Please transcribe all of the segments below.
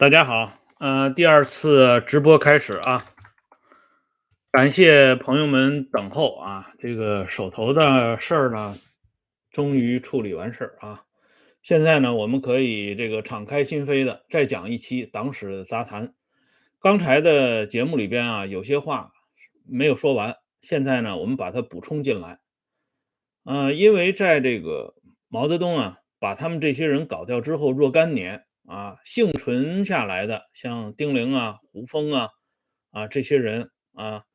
大家好，呃，第二次直播开始啊，感谢朋友们等候啊，这个手头的事儿呢，终于处理完事儿啊，现在呢，我们可以这个敞开心扉的再讲一期党史杂谈。刚才的节目里边啊，有些话没有说完，现在呢，我们把它补充进来。呃，因为在这个毛泽东啊，把他们这些人搞掉之后若干年。啊，幸存下来的像丁玲啊、胡风啊、啊这些人啊，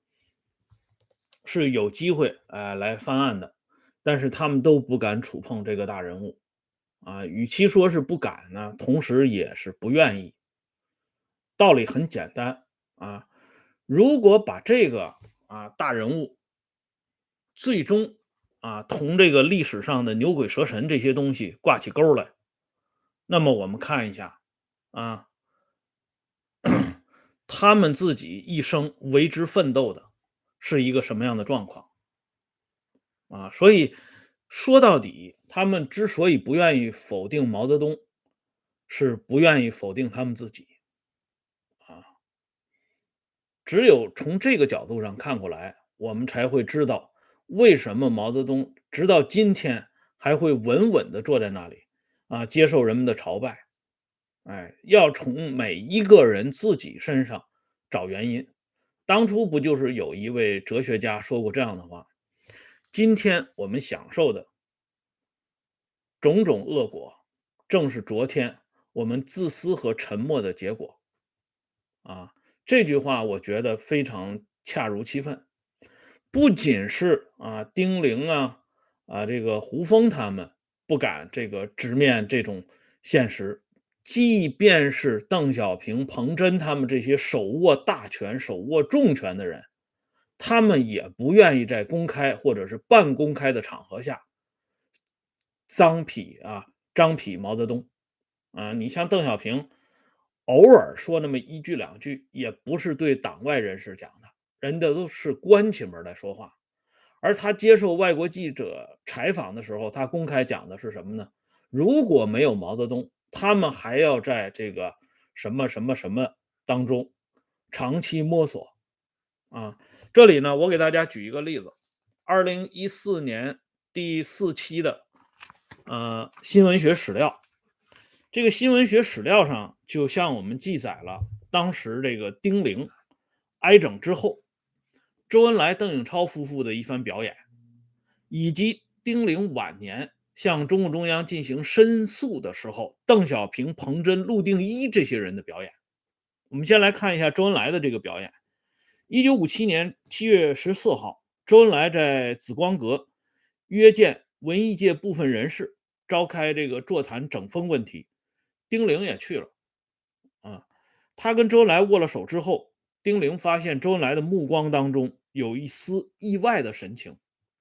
是有机会呃来翻案的，但是他们都不敢触碰这个大人物啊。与其说是不敢呢，同时也是不愿意。道理很简单啊，如果把这个啊大人物最终啊同这个历史上的牛鬼蛇神这些东西挂起钩来。那么我们看一下，啊，他们自己一生为之奋斗的是一个什么样的状况？啊，所以说到底，他们之所以不愿意否定毛泽东，是不愿意否定他们自己。啊，只有从这个角度上看过来，我们才会知道为什么毛泽东直到今天还会稳稳的坐在那里。啊，接受人们的朝拜，哎，要从每一个人自己身上找原因。当初不就是有一位哲学家说过这样的话？今天我们享受的种种恶果，正是昨天我们自私和沉默的结果。啊，这句话我觉得非常恰如其分。不仅是啊，丁玲啊，啊，这个胡风他们。不敢这个直面这种现实，即便是邓小平、彭真他们这些手握大权、手握重权的人，他们也不愿意在公开或者是半公开的场合下脏痞啊、张痞毛泽东啊。你像邓小平，偶尔说那么一句两句，也不是对党外人士讲的，人家都是关起门来说话。而他接受外国记者采访的时候，他公开讲的是什么呢？如果没有毛泽东，他们还要在这个什么什么什么当中长期摸索啊。这里呢，我给大家举一个例子：二零一四年第四期的呃新闻学史料，这个新闻学史料上就向我们记载了当时这个丁玲挨整之后。周恩来、邓颖超夫妇的一番表演，以及丁玲晚年向中共中央进行申诉的时候，邓小平、彭真、陆定一这些人的表演。我们先来看一下周恩来的这个表演。一九五七年七月十四号，周恩来在紫光阁约见文艺界部分人士，召开这个座谈整风问题。丁玲也去了。啊，他跟周恩来握了手之后。丁玲发现周恩来的目光当中有一丝意外的神情，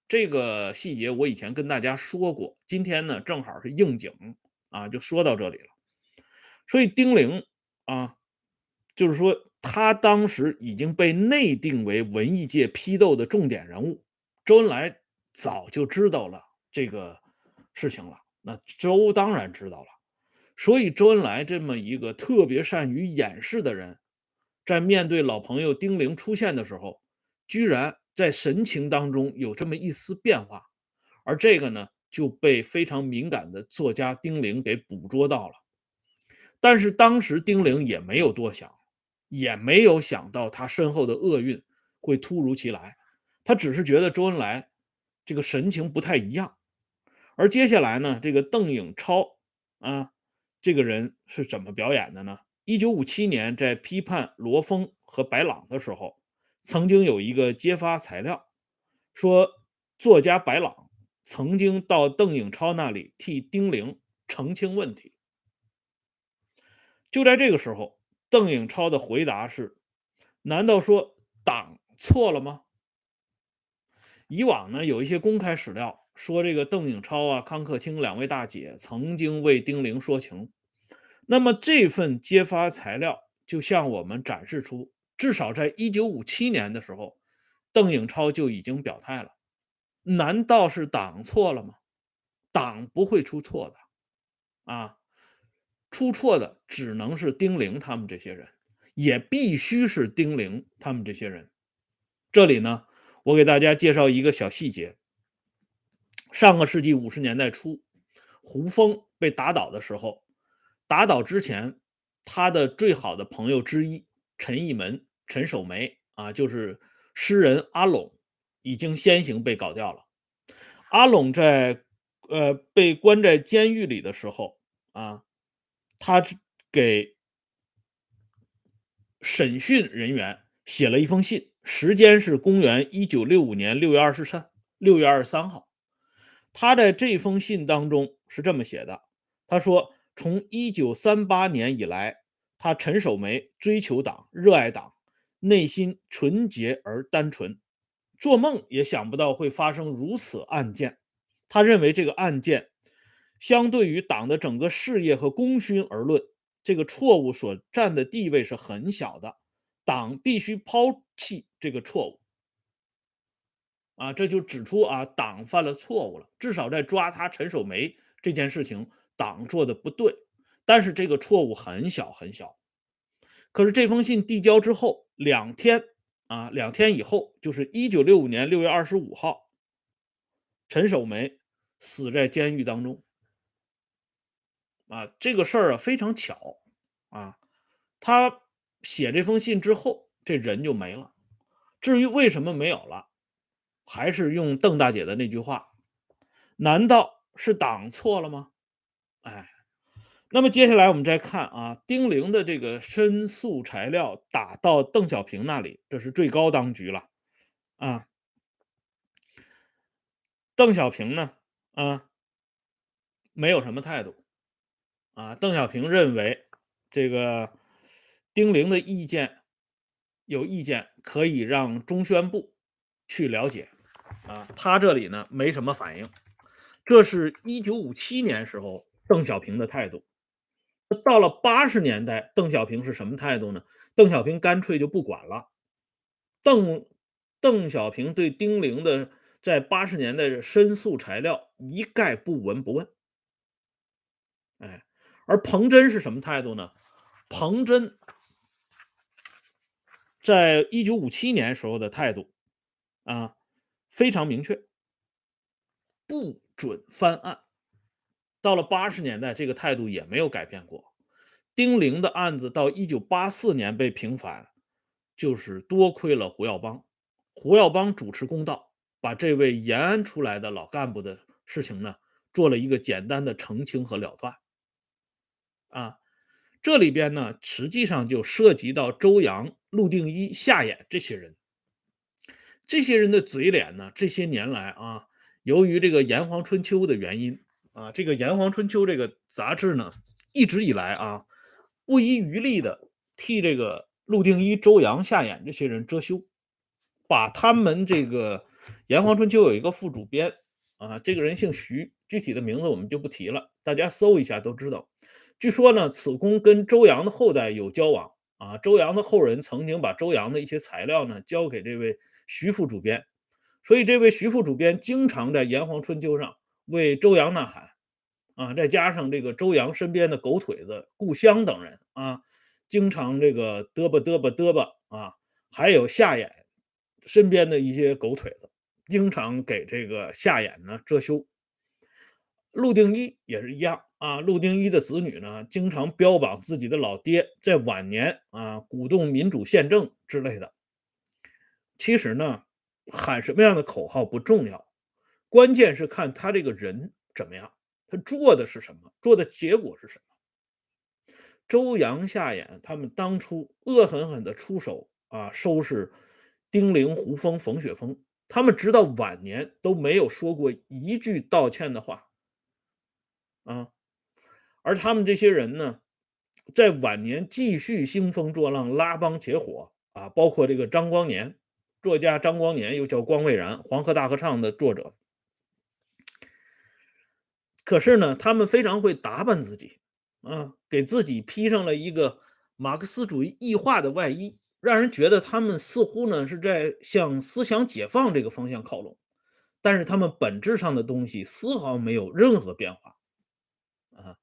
这个细节我以前跟大家说过，今天呢正好是应景啊，就说到这里了。所以丁玲啊，就是说他当时已经被内定为文艺界批斗的重点人物，周恩来早就知道了这个事情了，那周当然知道了，所以周恩来这么一个特别善于掩饰的人。在面对老朋友丁玲出现的时候，居然在神情当中有这么一丝变化，而这个呢就被非常敏感的作家丁玲给捕捉到了。但是当时丁玲也没有多想，也没有想到他身后的厄运会突如其来，他只是觉得周恩来这个神情不太一样。而接下来呢，这个邓颖超啊，这个人是怎么表演的呢？一九五七年，在批判罗峰和白朗的时候，曾经有一个揭发材料，说作家白朗曾经到邓颖超那里替丁玲澄清问题。就在这个时候，邓颖超的回答是：“难道说党错了吗？”以往呢，有一些公开史料说，这个邓颖超啊、康克清两位大姐曾经为丁玲说情。那么这份揭发材料就向我们展示出，至少在一九五七年的时候，邓颖超就已经表态了。难道是党错了吗？党不会出错的，啊！出错的只能是丁玲他们这些人，也必须是丁玲他们这些人。这里呢，我给大家介绍一个小细节：上个世纪五十年代初，胡风被打倒的时候，打倒之前，他的最好的朋友之一陈义门、陈守梅啊，就是诗人阿陇，已经先行被搞掉了。阿陇在呃被关在监狱里的时候啊，他给审讯人员写了一封信，时间是公元一九六五年六月二十三六月二十三号。他在这封信当中是这么写的：他说，从一九三八年以来，他陈守梅追求党，热爱党，内心纯洁而单纯。做梦也想不到会发生如此案件。他认为这个案件相对于党的整个事业和功勋而论，这个错误所占的地位是很小的。党必须抛弃这个错误。啊，这就指出啊，党犯了错误了。至少在抓他陈守梅这件事情，党做的不对。但是这个错误很小很小。可是这封信递交之后两天。啊，两天以后，就是一九六五年六月二十五号，陈守梅死在监狱当中。啊，这个事儿啊非常巧啊，他写这封信之后，这人就没了。至于为什么没有了，还是用邓大姐的那句话：难道是党错了吗？哎。那么接下来我们再看啊，丁玲的这个申诉材料打到邓小平那里，这是最高当局了啊。邓小平呢，啊，没有什么态度啊。邓小平认为这个丁玲的意见有意见，可以让中宣部去了解啊。他这里呢没什么反应，这是一九五七年时候邓小平的态度。到了八十年代，邓小平是什么态度呢？邓小平干脆就不管了。邓邓小平对丁玲的在八十年代的申诉材料一概不闻不问。哎，而彭真是什么态度呢？彭真在一九五七年时候的态度啊，非常明确，不准翻案。到了八十年代，这个态度也没有改变过。丁玲的案子到一九八四年被平反，就是多亏了胡耀邦。胡耀邦主持公道，把这位延安出来的老干部的事情呢，做了一个简单的澄清和了断。啊，这里边呢，实际上就涉及到周扬、陆定一、夏衍这些人。这些人的嘴脸呢，这些年来啊，由于这个《炎黄春秋》的原因。啊，这个《炎黄春秋》这个杂志呢，一直以来啊，不遗余力的替这个陆定一、周扬、夏衍这些人遮羞，把他们这个《炎黄春秋》有一个副主编啊，这个人姓徐，具体的名字我们就不提了，大家搜一下都知道。据说呢，此公跟周扬的后代有交往啊，周扬的后人曾经把周扬的一些材料呢交给这位徐副主编，所以这位徐副主编经常在《炎黄春秋》上。为周扬呐喊，啊，再加上这个周扬身边的狗腿子顾湘等人啊，经常这个嘚吧嘚吧嘚吧啊，还有夏衍身边的一些狗腿子，经常给这个夏衍呢遮羞。陆定一也是一样啊，陆定一的子女呢，经常标榜自己的老爹在晚年啊，鼓动民主宪政之类的。其实呢，喊什么样的口号不重要。关键是看他这个人怎么样，他做的是什么，做的结果是什么。周扬、夏衍他们当初恶狠狠的出手啊，收拾丁玲、胡风、冯雪峰，他们直到晚年都没有说过一句道歉的话啊。而他们这些人呢，在晚年继续兴风作浪、拉帮结伙啊，包括这个张光年，作家张光年又叫光未然，《黄河大合唱》的作者。可是呢，他们非常会打扮自己，啊，给自己披上了一个马克思主义异化的外衣，让人觉得他们似乎呢是在向思想解放这个方向靠拢，但是他们本质上的东西丝毫没有任何变化，啊，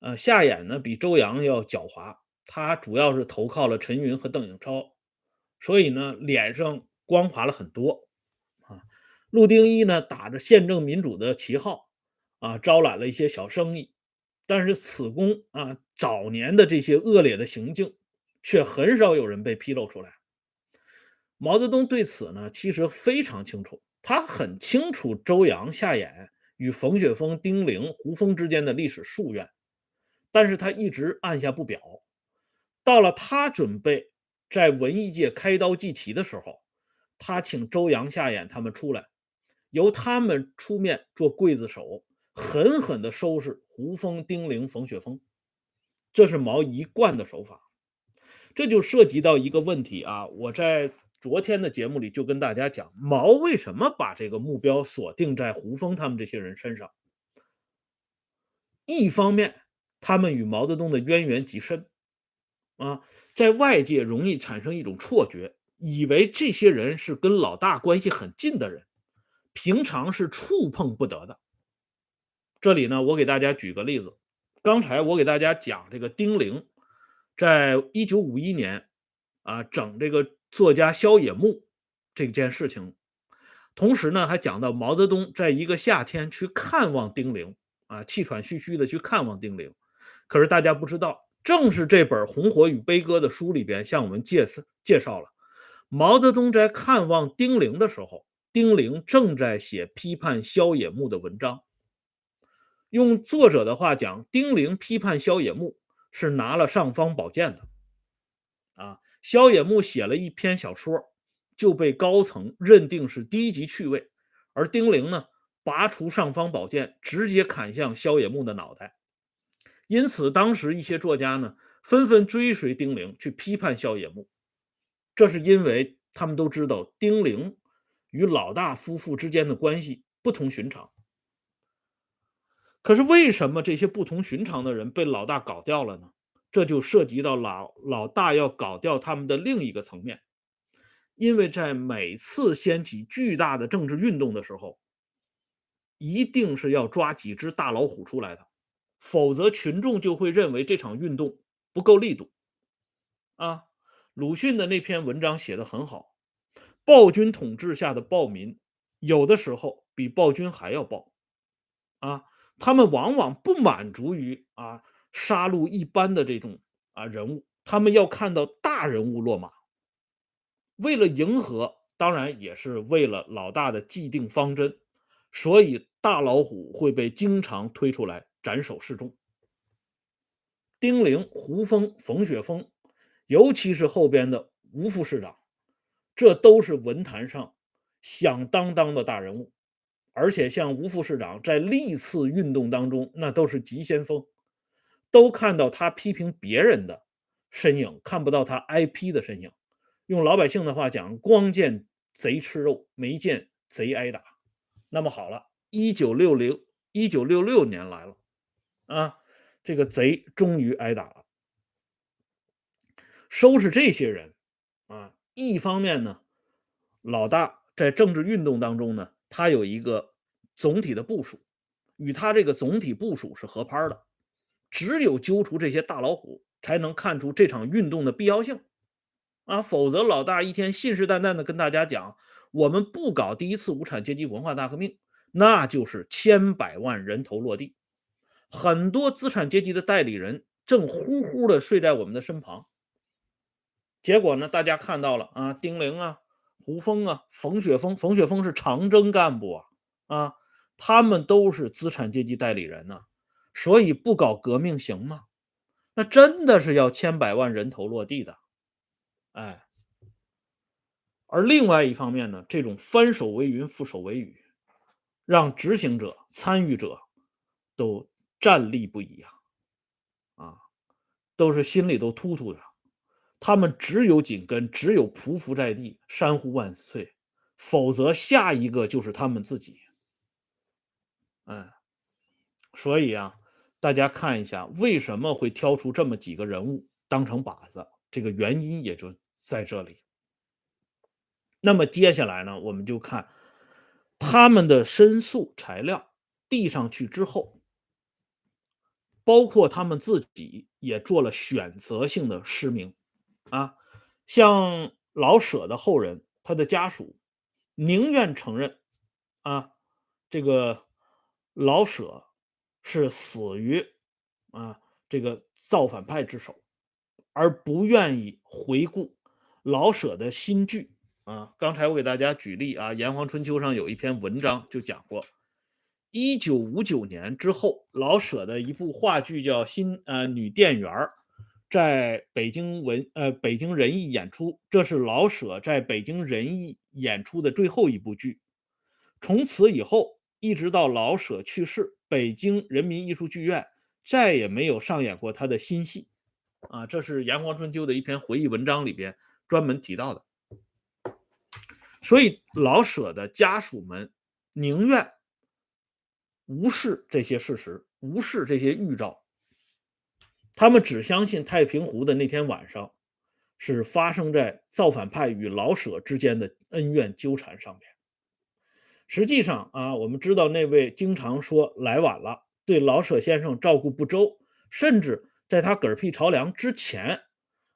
呃，夏衍呢比周扬要狡猾，他主要是投靠了陈云和邓颖超，所以呢脸上光滑了很多啊。陆定一呢打着宪政民主的旗号啊，招揽了一些小生意，但是此公啊早年的这些恶劣的行径，却很少有人被披露出来。毛泽东对此呢其实非常清楚，他很清楚周扬、夏衍与冯雪峰、丁玲、胡风之间的历史夙愿。但是他一直按下不表，到了他准备在文艺界开刀祭旗的时候，他请周扬、夏衍他们出来，由他们出面做刽子手，狠狠地收拾胡风、丁玲、冯雪峰。这是毛一贯的手法。这就涉及到一个问题啊！我在昨天的节目里就跟大家讲，毛为什么把这个目标锁定在胡风他们这些人身上？一方面，他们与毛泽东的渊源极深，啊，在外界容易产生一种错觉，以为这些人是跟老大关系很近的人，平常是触碰不得的。这里呢，我给大家举个例子，刚才我给大家讲这个丁玲，在一九五一年，啊，整这个作家萧野木这件事情，同时呢，还讲到毛泽东在一个夏天去看望丁玲，啊，气喘吁吁的去看望丁玲。可是大家不知道，正是这本《红火与悲歌》的书里边向我们介绍介绍了，毛泽东在看望丁玲的时候，丁玲正在写批判萧野木的文章。用作者的话讲，丁玲批判萧野木是拿了尚方宝剑的。啊，萧野木写了一篇小说，就被高层认定是低级趣味，而丁玲呢，拔出尚方宝剑，直接砍向萧野木的脑袋。因此，当时一些作家呢，纷纷追随丁玲去批判萧野木，这是因为他们都知道丁玲与老大夫妇之间的关系不同寻常。可是，为什么这些不同寻常的人被老大搞掉了呢？这就涉及到老老大要搞掉他们的另一个层面，因为在每次掀起巨大的政治运动的时候，一定是要抓几只大老虎出来的。否则，群众就会认为这场运动不够力度。啊，鲁迅的那篇文章写得很好，暴君统治下的暴民，有的时候比暴君还要暴。啊，他们往往不满足于啊杀戮一般的这种啊人物，他们要看到大人物落马。为了迎合，当然也是为了老大的既定方针，所以大老虎会被经常推出来。斩首示众，丁玲、胡风、冯雪峰，尤其是后边的吴副市长，这都是文坛上响当当的大人物。而且像吴副市长在历次运动当中，那都是急先锋，都看到他批评别人的身影，看不到他挨批的身影。用老百姓的话讲，光见贼吃肉，没见贼挨打。那么好了，一九六零一九六六年来了。啊，这个贼终于挨打了。收拾这些人啊，一方面呢，老大在政治运动当中呢，他有一个总体的部署，与他这个总体部署是合拍的。只有揪出这些大老虎，才能看出这场运动的必要性啊，否则老大一天信誓旦旦的跟大家讲，我们不搞第一次无产阶级文化大革命，那就是千百万人头落地。很多资产阶级的代理人正呼呼的睡在我们的身旁。结果呢，大家看到了啊，丁玲啊，胡风啊，冯雪峰，冯雪峰是长征干部啊，啊，他们都是资产阶级代理人呐，所以不搞革命行吗？那真的是要千百万人头落地的，哎。而另外一方面呢，这种翻手为云覆手为雨，让执行者、参与者都。站立不已啊，啊，都是心里都突突的。他们只有紧跟，只有匍匐在地，山呼万岁，否则下一个就是他们自己。嗯，所以啊，大家看一下，为什么会挑出这么几个人物当成靶子？这个原因也就在这里。那么接下来呢，我们就看他们的申诉材料递上去之后。包括他们自己也做了选择性的失明啊，像老舍的后人，他的家属宁愿承认啊，这个老舍是死于啊这个造反派之手，而不愿意回顾老舍的新剧啊。刚才我给大家举例啊，《炎黄春秋》上有一篇文章就讲过。一九五九年之后，老舍的一部话剧叫《新呃女店员》，在北京文呃北京人艺演出。这是老舍在北京人艺演出的最后一部剧。从此以后，一直到老舍去世，北京人民艺术剧院再也没有上演过他的新戏。啊，这是《炎黄春秋》的一篇回忆文章里边专门提到的。所以，老舍的家属们宁愿。无视这些事实，无视这些预兆，他们只相信太平湖的那天晚上是发生在造反派与老舍之间的恩怨纠缠上面。实际上啊，我们知道那位经常说来晚了，对老舍先生照顾不周，甚至在他嗝屁朝凉之前，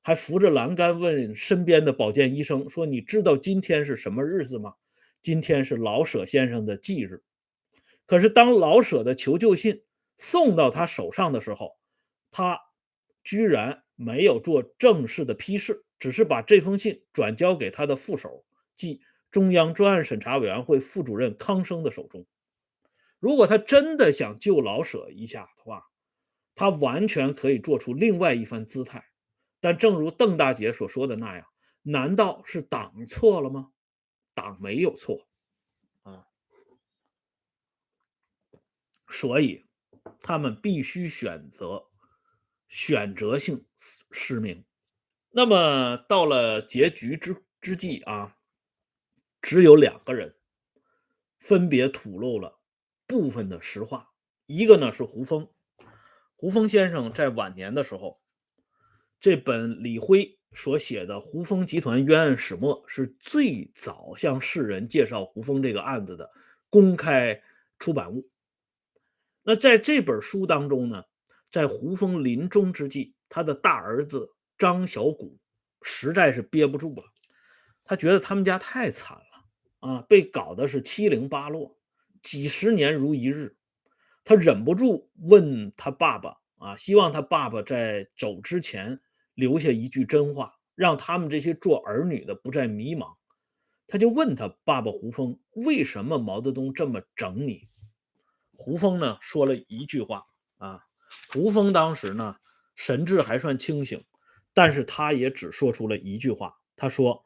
还扶着栏杆问身边的保健医生说：“你知道今天是什么日子吗？今天是老舍先生的忌日。”可是，当老舍的求救信送到他手上的时候，他居然没有做正式的批示，只是把这封信转交给他的副手，即中央专案审查委员会副主任康生的手中。如果他真的想救老舍一下的话，他完全可以做出另外一番姿态。但正如邓大姐所说的那样，难道是党错了吗？党没有错啊。所以，他们必须选择选择性失失明。那么，到了结局之之际啊，只有两个人分别吐露了部分的实话。一个呢是胡风，胡风先生在晚年的时候，这本李辉所写的《胡风集团冤案始末》是最早向世人介绍胡风这个案子的公开出版物。那在这本书当中呢，在胡风临终之际，他的大儿子张小谷实在是憋不住了，他觉得他们家太惨了啊，被搞得是七零八落，几十年如一日，他忍不住问他爸爸啊，希望他爸爸在走之前留下一句真话，让他们这些做儿女的不再迷茫。他就问他爸爸胡风，为什么毛泽东这么整你？胡风呢说了一句话啊，胡风当时呢神志还算清醒，但是他也只说出了一句话。他说，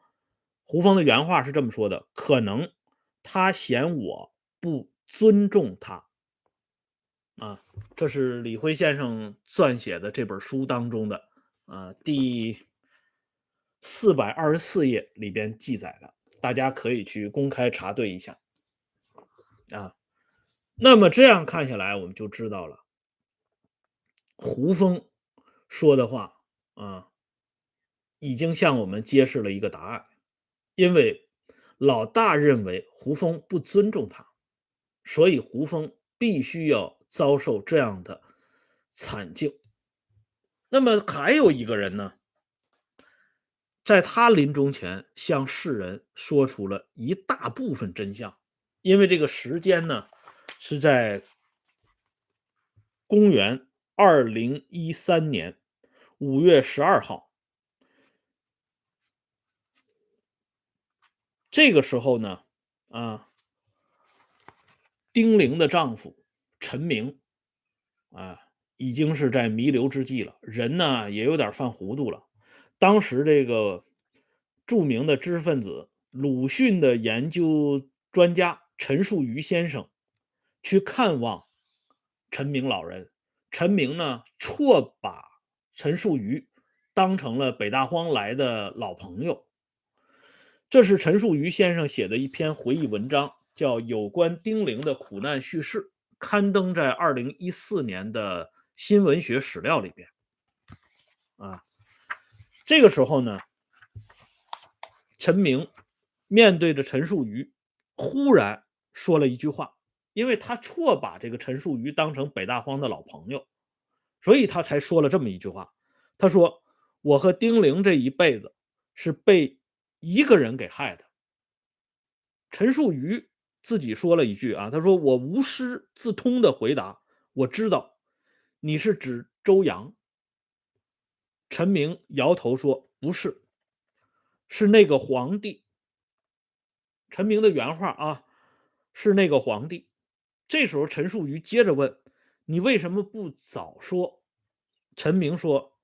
胡风的原话是这么说的：可能他嫌我不尊重他。啊，这是李辉先生撰写的这本书当中的啊第四百二十四页里边记载的，大家可以去公开查对一下啊。那么这样看下来，我们就知道了，胡风说的话啊，已经向我们揭示了一个答案。因为老大认为胡风不尊重他，所以胡风必须要遭受这样的惨境。那么还有一个人呢，在他临终前向世人说出了一大部分真相，因为这个时间呢。是在公元二零一三年五月十二号，这个时候呢，啊，丁玲的丈夫陈明啊，已经是在弥留之际了，人呢也有点犯糊涂了。当时这个著名的知识分子、鲁迅的研究专家陈树余先生。去看望陈明老人，陈明呢错把陈树余当成了北大荒来的老朋友。这是陈树余先生写的一篇回忆文章，叫《有关丁玲的苦难叙事》，刊登在二零一四年的新文学史料里边。啊，这个时候呢，陈明面对着陈树余，忽然说了一句话。因为他错把这个陈树余当成北大荒的老朋友，所以他才说了这么一句话。他说：“我和丁玲这一辈子是被一个人给害的。”陈树渝自己说了一句啊，他说：“我无师自通的回答，我知道你是指周扬。”陈明摇头说：“不是，是那个皇帝。”陈明的原话啊，是那个皇帝。这时候陈树渝接着问：“你为什么不早说？”陈明说：“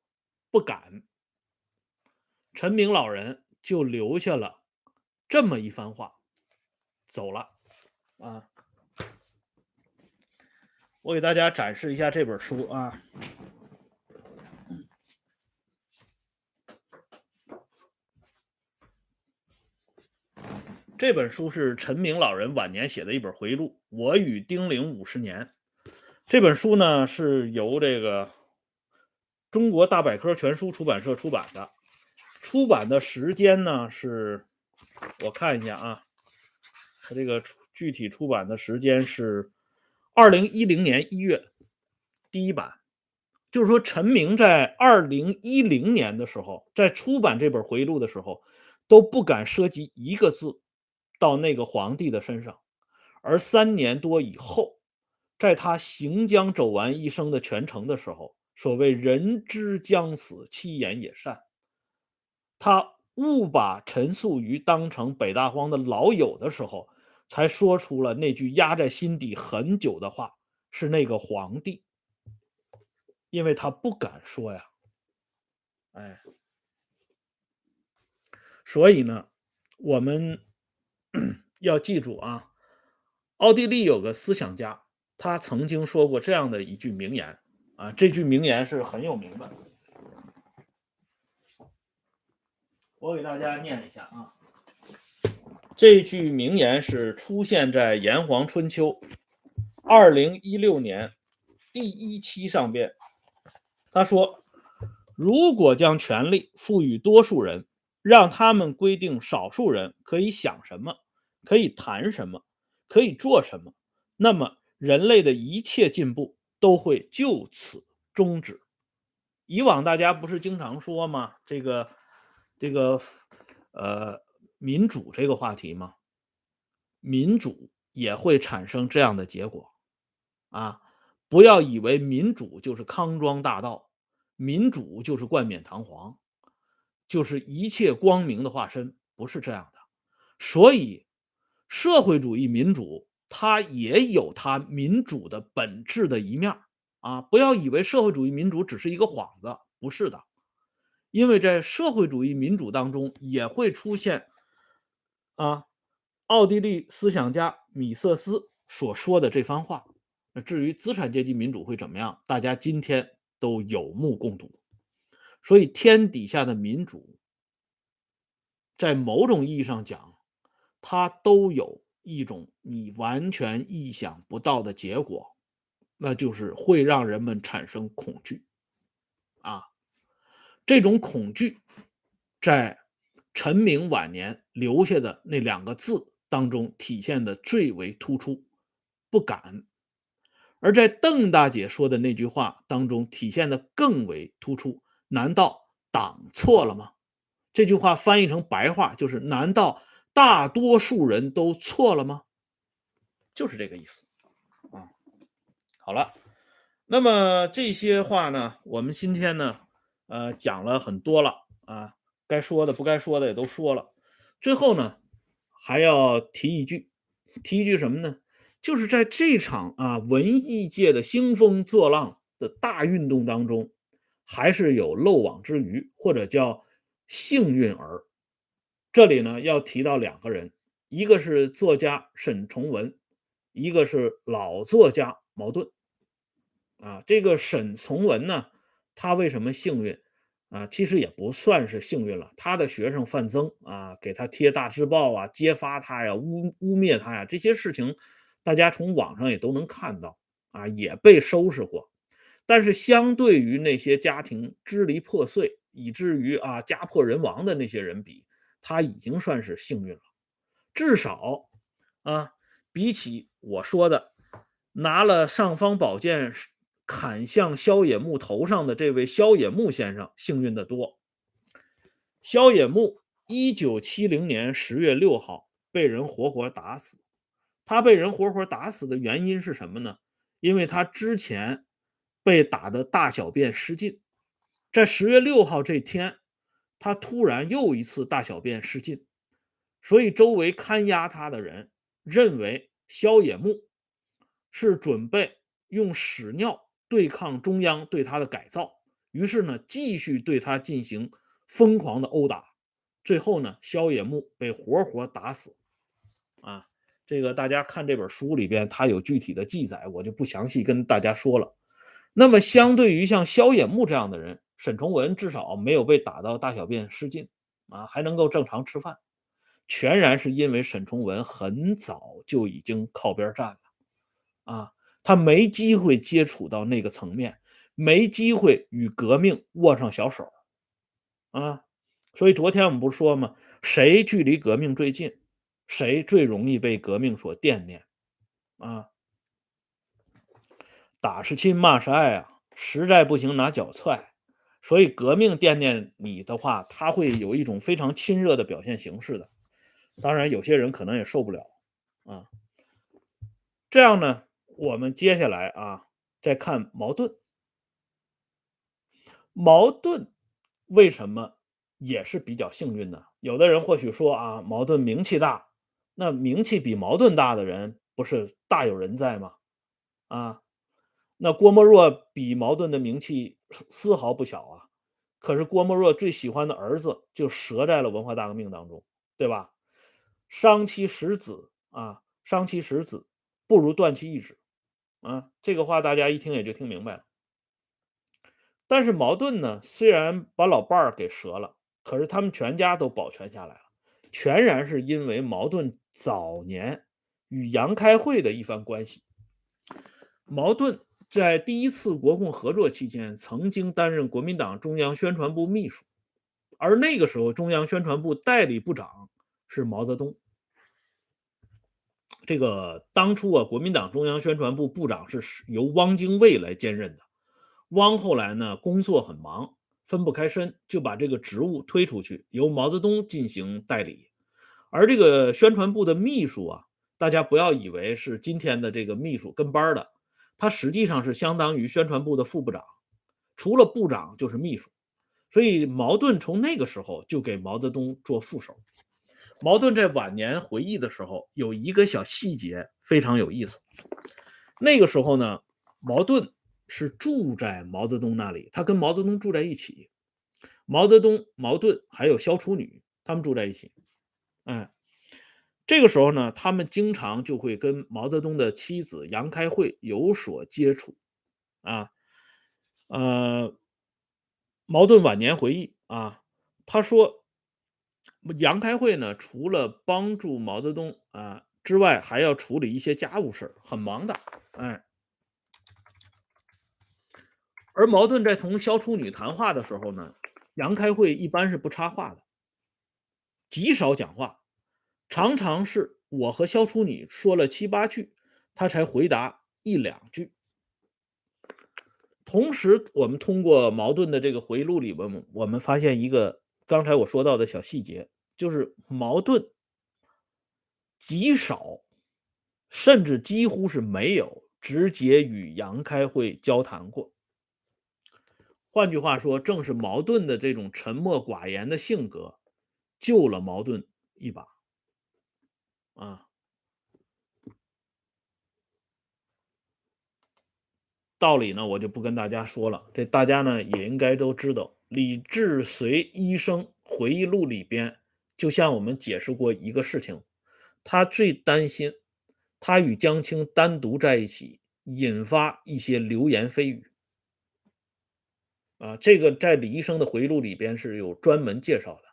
不敢。”陈明老人就留下了这么一番话，走了。啊，我给大家展示一下这本书啊。这本书是陈明老人晚年写的一本回忆录，《我与丁玲五十年》。这本书呢是由这个中国大百科全书出版社出版的，出版的时间呢是，我看一下啊，它这个具体出版的时间是二零一零年一月第一版，就是说陈明在二零一零年的时候，在出版这本回忆录的时候，都不敢涉及一个字。到那个皇帝的身上，而三年多以后，在他行将走完一生的全程的时候，所谓“人之将死，其言也善”，他误把陈素瑜当成北大荒的老友的时候，才说出了那句压在心底很久的话：“是那个皇帝。”因为他不敢说呀，哎，所以呢，我们。要记住啊，奥地利有个思想家，他曾经说过这样的一句名言啊，这句名言是很有名的，我给大家念一下啊。这句名言是出现在《炎黄春秋》二零一六年第一期上边，他说：“如果将权力赋予多数人，让他们规定少数人可以想什么。”可以谈什么，可以做什么，那么人类的一切进步都会就此终止。以往大家不是经常说吗？这个，这个，呃，民主这个话题吗？民主也会产生这样的结果啊！不要以为民主就是康庄大道，民主就是冠冕堂皇，就是一切光明的化身，不是这样的。所以。社会主义民主，它也有它民主的本质的一面啊！不要以为社会主义民主只是一个幌子，不是的，因为在社会主义民主当中也会出现啊，奥地利思想家米瑟斯所说的这番话。那至于资产阶级民主会怎么样，大家今天都有目共睹。所以，天底下的民主，在某种意义上讲。它都有一种你完全意想不到的结果，那就是会让人们产生恐惧啊！这种恐惧在陈明晚年留下的那两个字当中体现的最为突出，不敢；而在邓大姐说的那句话当中体现的更为突出。难道党错了吗？这句话翻译成白话就是：难道？大多数人都错了吗？就是这个意思啊。好了，那么这些话呢，我们今天呢，呃，讲了很多了啊，该说的不该说的也都说了。最后呢，还要提一句，提一句什么呢？就是在这场啊文艺界的兴风作浪的大运动当中，还是有漏网之鱼，或者叫幸运儿。这里呢要提到两个人，一个是作家沈从文，一个是老作家茅盾。啊，这个沈从文呢，他为什么幸运啊？其实也不算是幸运了。他的学生范增啊，给他贴大字报啊，揭发他呀，污污蔑他呀，这些事情大家从网上也都能看到啊，也被收拾过。但是相对于那些家庭支离破碎，以至于啊家破人亡的那些人比，他已经算是幸运了，至少啊，比起我说的拿了尚方宝剑砍向萧野木头上的这位萧野木先生幸运的多。萧野木一九七零年十月六号被人活活打死。他被人活活打死的原因是什么呢？因为他之前被打的大小便失禁，在十月六号这天，他突然又一次大小便失禁，所以周围看押他的人认为萧野木是准备用屎尿对抗中央对他的改造，于是呢，继续对他进行疯狂的殴打，最后呢，萧野木被活活打死，啊。这个大家看这本书里边，它有具体的记载，我就不详细跟大家说了。那么，相对于像萧野木这样的人，沈从文至少没有被打到大小便失禁啊，还能够正常吃饭，全然是因为沈从文很早就已经靠边站了啊，他没机会接触到那个层面，没机会与革命握上小手啊。所以昨天我们不说吗？谁距离革命最近？谁最容易被革命所惦念啊？打是亲，骂是爱啊！实在不行拿脚踹。所以革命惦念你的话，他会有一种非常亲热的表现形式的。当然，有些人可能也受不了啊。这样呢，我们接下来啊，再看矛盾。矛盾为什么也是比较幸运的？有的人或许说啊，矛盾名气大。那名气比矛盾大的人不是大有人在吗？啊，那郭沫若比茅盾的名气丝毫不小啊。可是郭沫若最喜欢的儿子就折在了文化大革命当中，对吧？伤其十子啊，伤其十子不如断其一指啊。这个话大家一听也就听明白了。但是矛盾呢，虽然把老伴儿给折了，可是他们全家都保全下来了。全然是因为矛盾早年与杨开慧的一番关系。矛盾在第一次国共合作期间，曾经担任国民党中央宣传部秘书，而那个时候中央宣传部代理部长是毛泽东。这个当初啊，国民党中央宣传部部长是由汪精卫来兼任的。汪后来呢，工作很忙。分不开身，就把这个职务推出去，由毛泽东进行代理。而这个宣传部的秘书啊，大家不要以为是今天的这个秘书跟班的，他实际上是相当于宣传部的副部长，除了部长就是秘书。所以茅盾从那个时候就给毛泽东做副手。茅盾在晚年回忆的时候，有一个小细节非常有意思。那个时候呢，茅盾。是住在毛泽东那里，他跟毛泽东住在一起。毛泽东、毛盾还有萧楚女，他们住在一起。哎，这个时候呢，他们经常就会跟毛泽东的妻子杨开慧有所接触。啊，呃，毛盾晚年回忆啊，他说，杨开慧呢，除了帮助毛泽东啊之外，还要处理一些家务事很忙的。哎。而矛盾在同萧楚女谈话的时候呢，杨开慧一般是不插话的，极少讲话，常常是我和萧楚女说了七八句，他才回答一两句。同时，我们通过矛盾的这个回忆录里边，我们发现一个刚才我说到的小细节，就是矛盾极少，甚至几乎是没有直接与杨开慧交谈过。换句话说，正是矛盾的这种沉默寡言的性格，救了矛盾一把。啊，道理呢，我就不跟大家说了。这大家呢也应该都知道。李志随医生回忆录里边，就向我们解释过一个事情：他最担心他与江青单独在一起，引发一些流言蜚语。啊，这个在李医生的回忆录里边是有专门介绍的。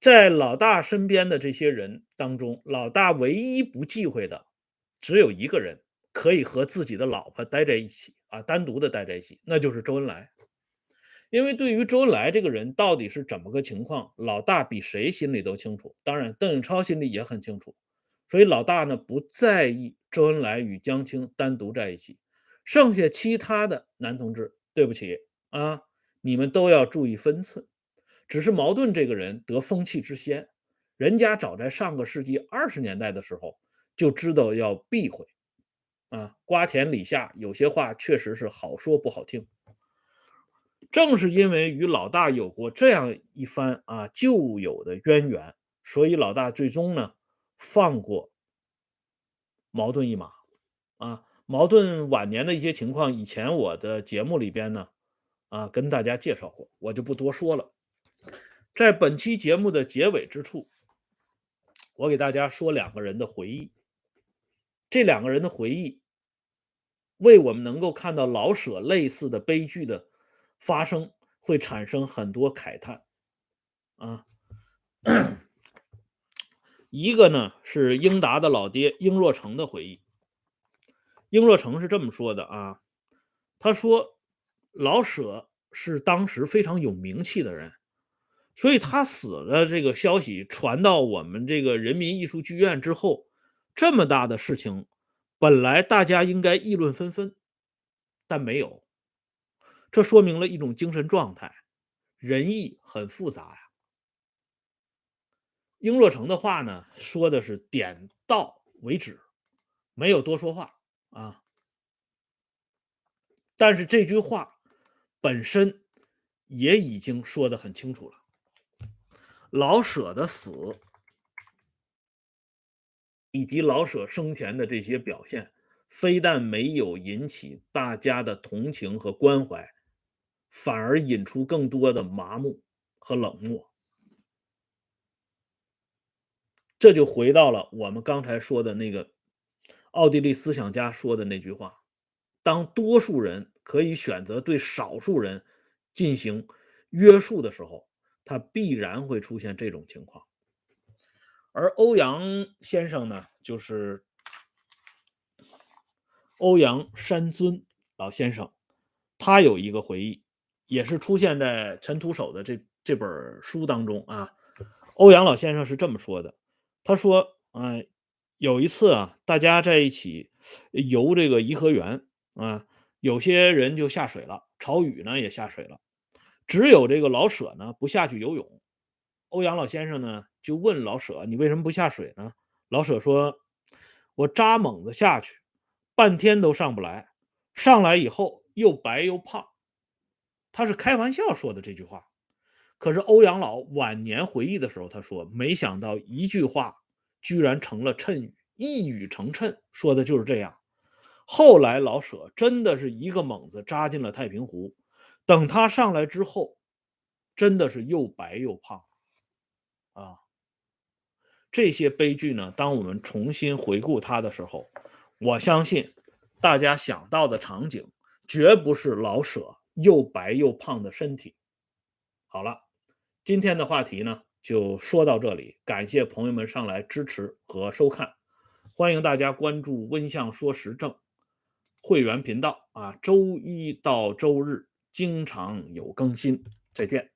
在老大身边的这些人当中，老大唯一不忌讳的只有一个人，可以和自己的老婆待在一起啊，单独的待在一起，那就是周恩来。因为对于周恩来这个人到底是怎么个情况，老大比谁心里都清楚。当然，邓颖超心里也很清楚，所以老大呢不在意周恩来与江青单独在一起。剩下其他的男同志，对不起啊，你们都要注意分寸。只是矛盾这个人得风气之先，人家早在上个世纪二十年代的时候就知道要避讳啊，瓜田李下，有些话确实是好说不好听。正是因为与老大有过这样一番啊旧有的渊源，所以老大最终呢放过矛盾一马啊。矛盾晚年的一些情况，以前我的节目里边呢啊跟大家介绍过，我就不多说了。在本期节目的结尾之处，我给大家说两个人的回忆。这两个人的回忆，为我们能够看到老舍类似的悲剧的。发生会产生很多慨叹，啊，一个呢是英达的老爹英若诚的回忆。英若诚是这么说的啊，他说老舍是当时非常有名气的人，所以他死的这个消息传到我们这个人民艺术剧院之后，这么大的事情，本来大家应该议论纷纷，但没有。这说明了一种精神状态，人意很复杂呀。英若诚的话呢，说的是点到为止，没有多说话啊。但是这句话本身也已经说的很清楚了。老舍的死以及老舍生前的这些表现，非但没有引起大家的同情和关怀。反而引出更多的麻木和冷漠，这就回到了我们刚才说的那个奥地利思想家说的那句话：当多数人可以选择对少数人进行约束的时候，他必然会出现这种情况。而欧阳先生呢，就是欧阳山尊老先生，他有一个回忆。也是出现在陈独守的这这本书当中啊。欧阳老先生是这么说的，他说：“嗯，有一次啊，大家在一起游这个颐和园啊，有些人就下水了，朝雨呢也下水了，只有这个老舍呢不下去游泳。欧阳老先生呢就问老舍：‘你为什么不下水呢？’老舍说：‘我扎猛子下去，半天都上不来，上来以后又白又胖。’”他是开玩笑说的这句话，可是欧阳老晚年回忆的时候，他说：“没想到一句话居然成了谶语，一语成谶，说的就是这样。”后来老舍真的是一个猛子扎进了太平湖，等他上来之后，真的是又白又胖啊！这些悲剧呢，当我们重新回顾他的时候，我相信大家想到的场景绝不是老舍。又白又胖的身体。好了，今天的话题呢就说到这里，感谢朋友们上来支持和收看，欢迎大家关注“温相说时政”会员频道啊，周一到周日经常有更新。再见。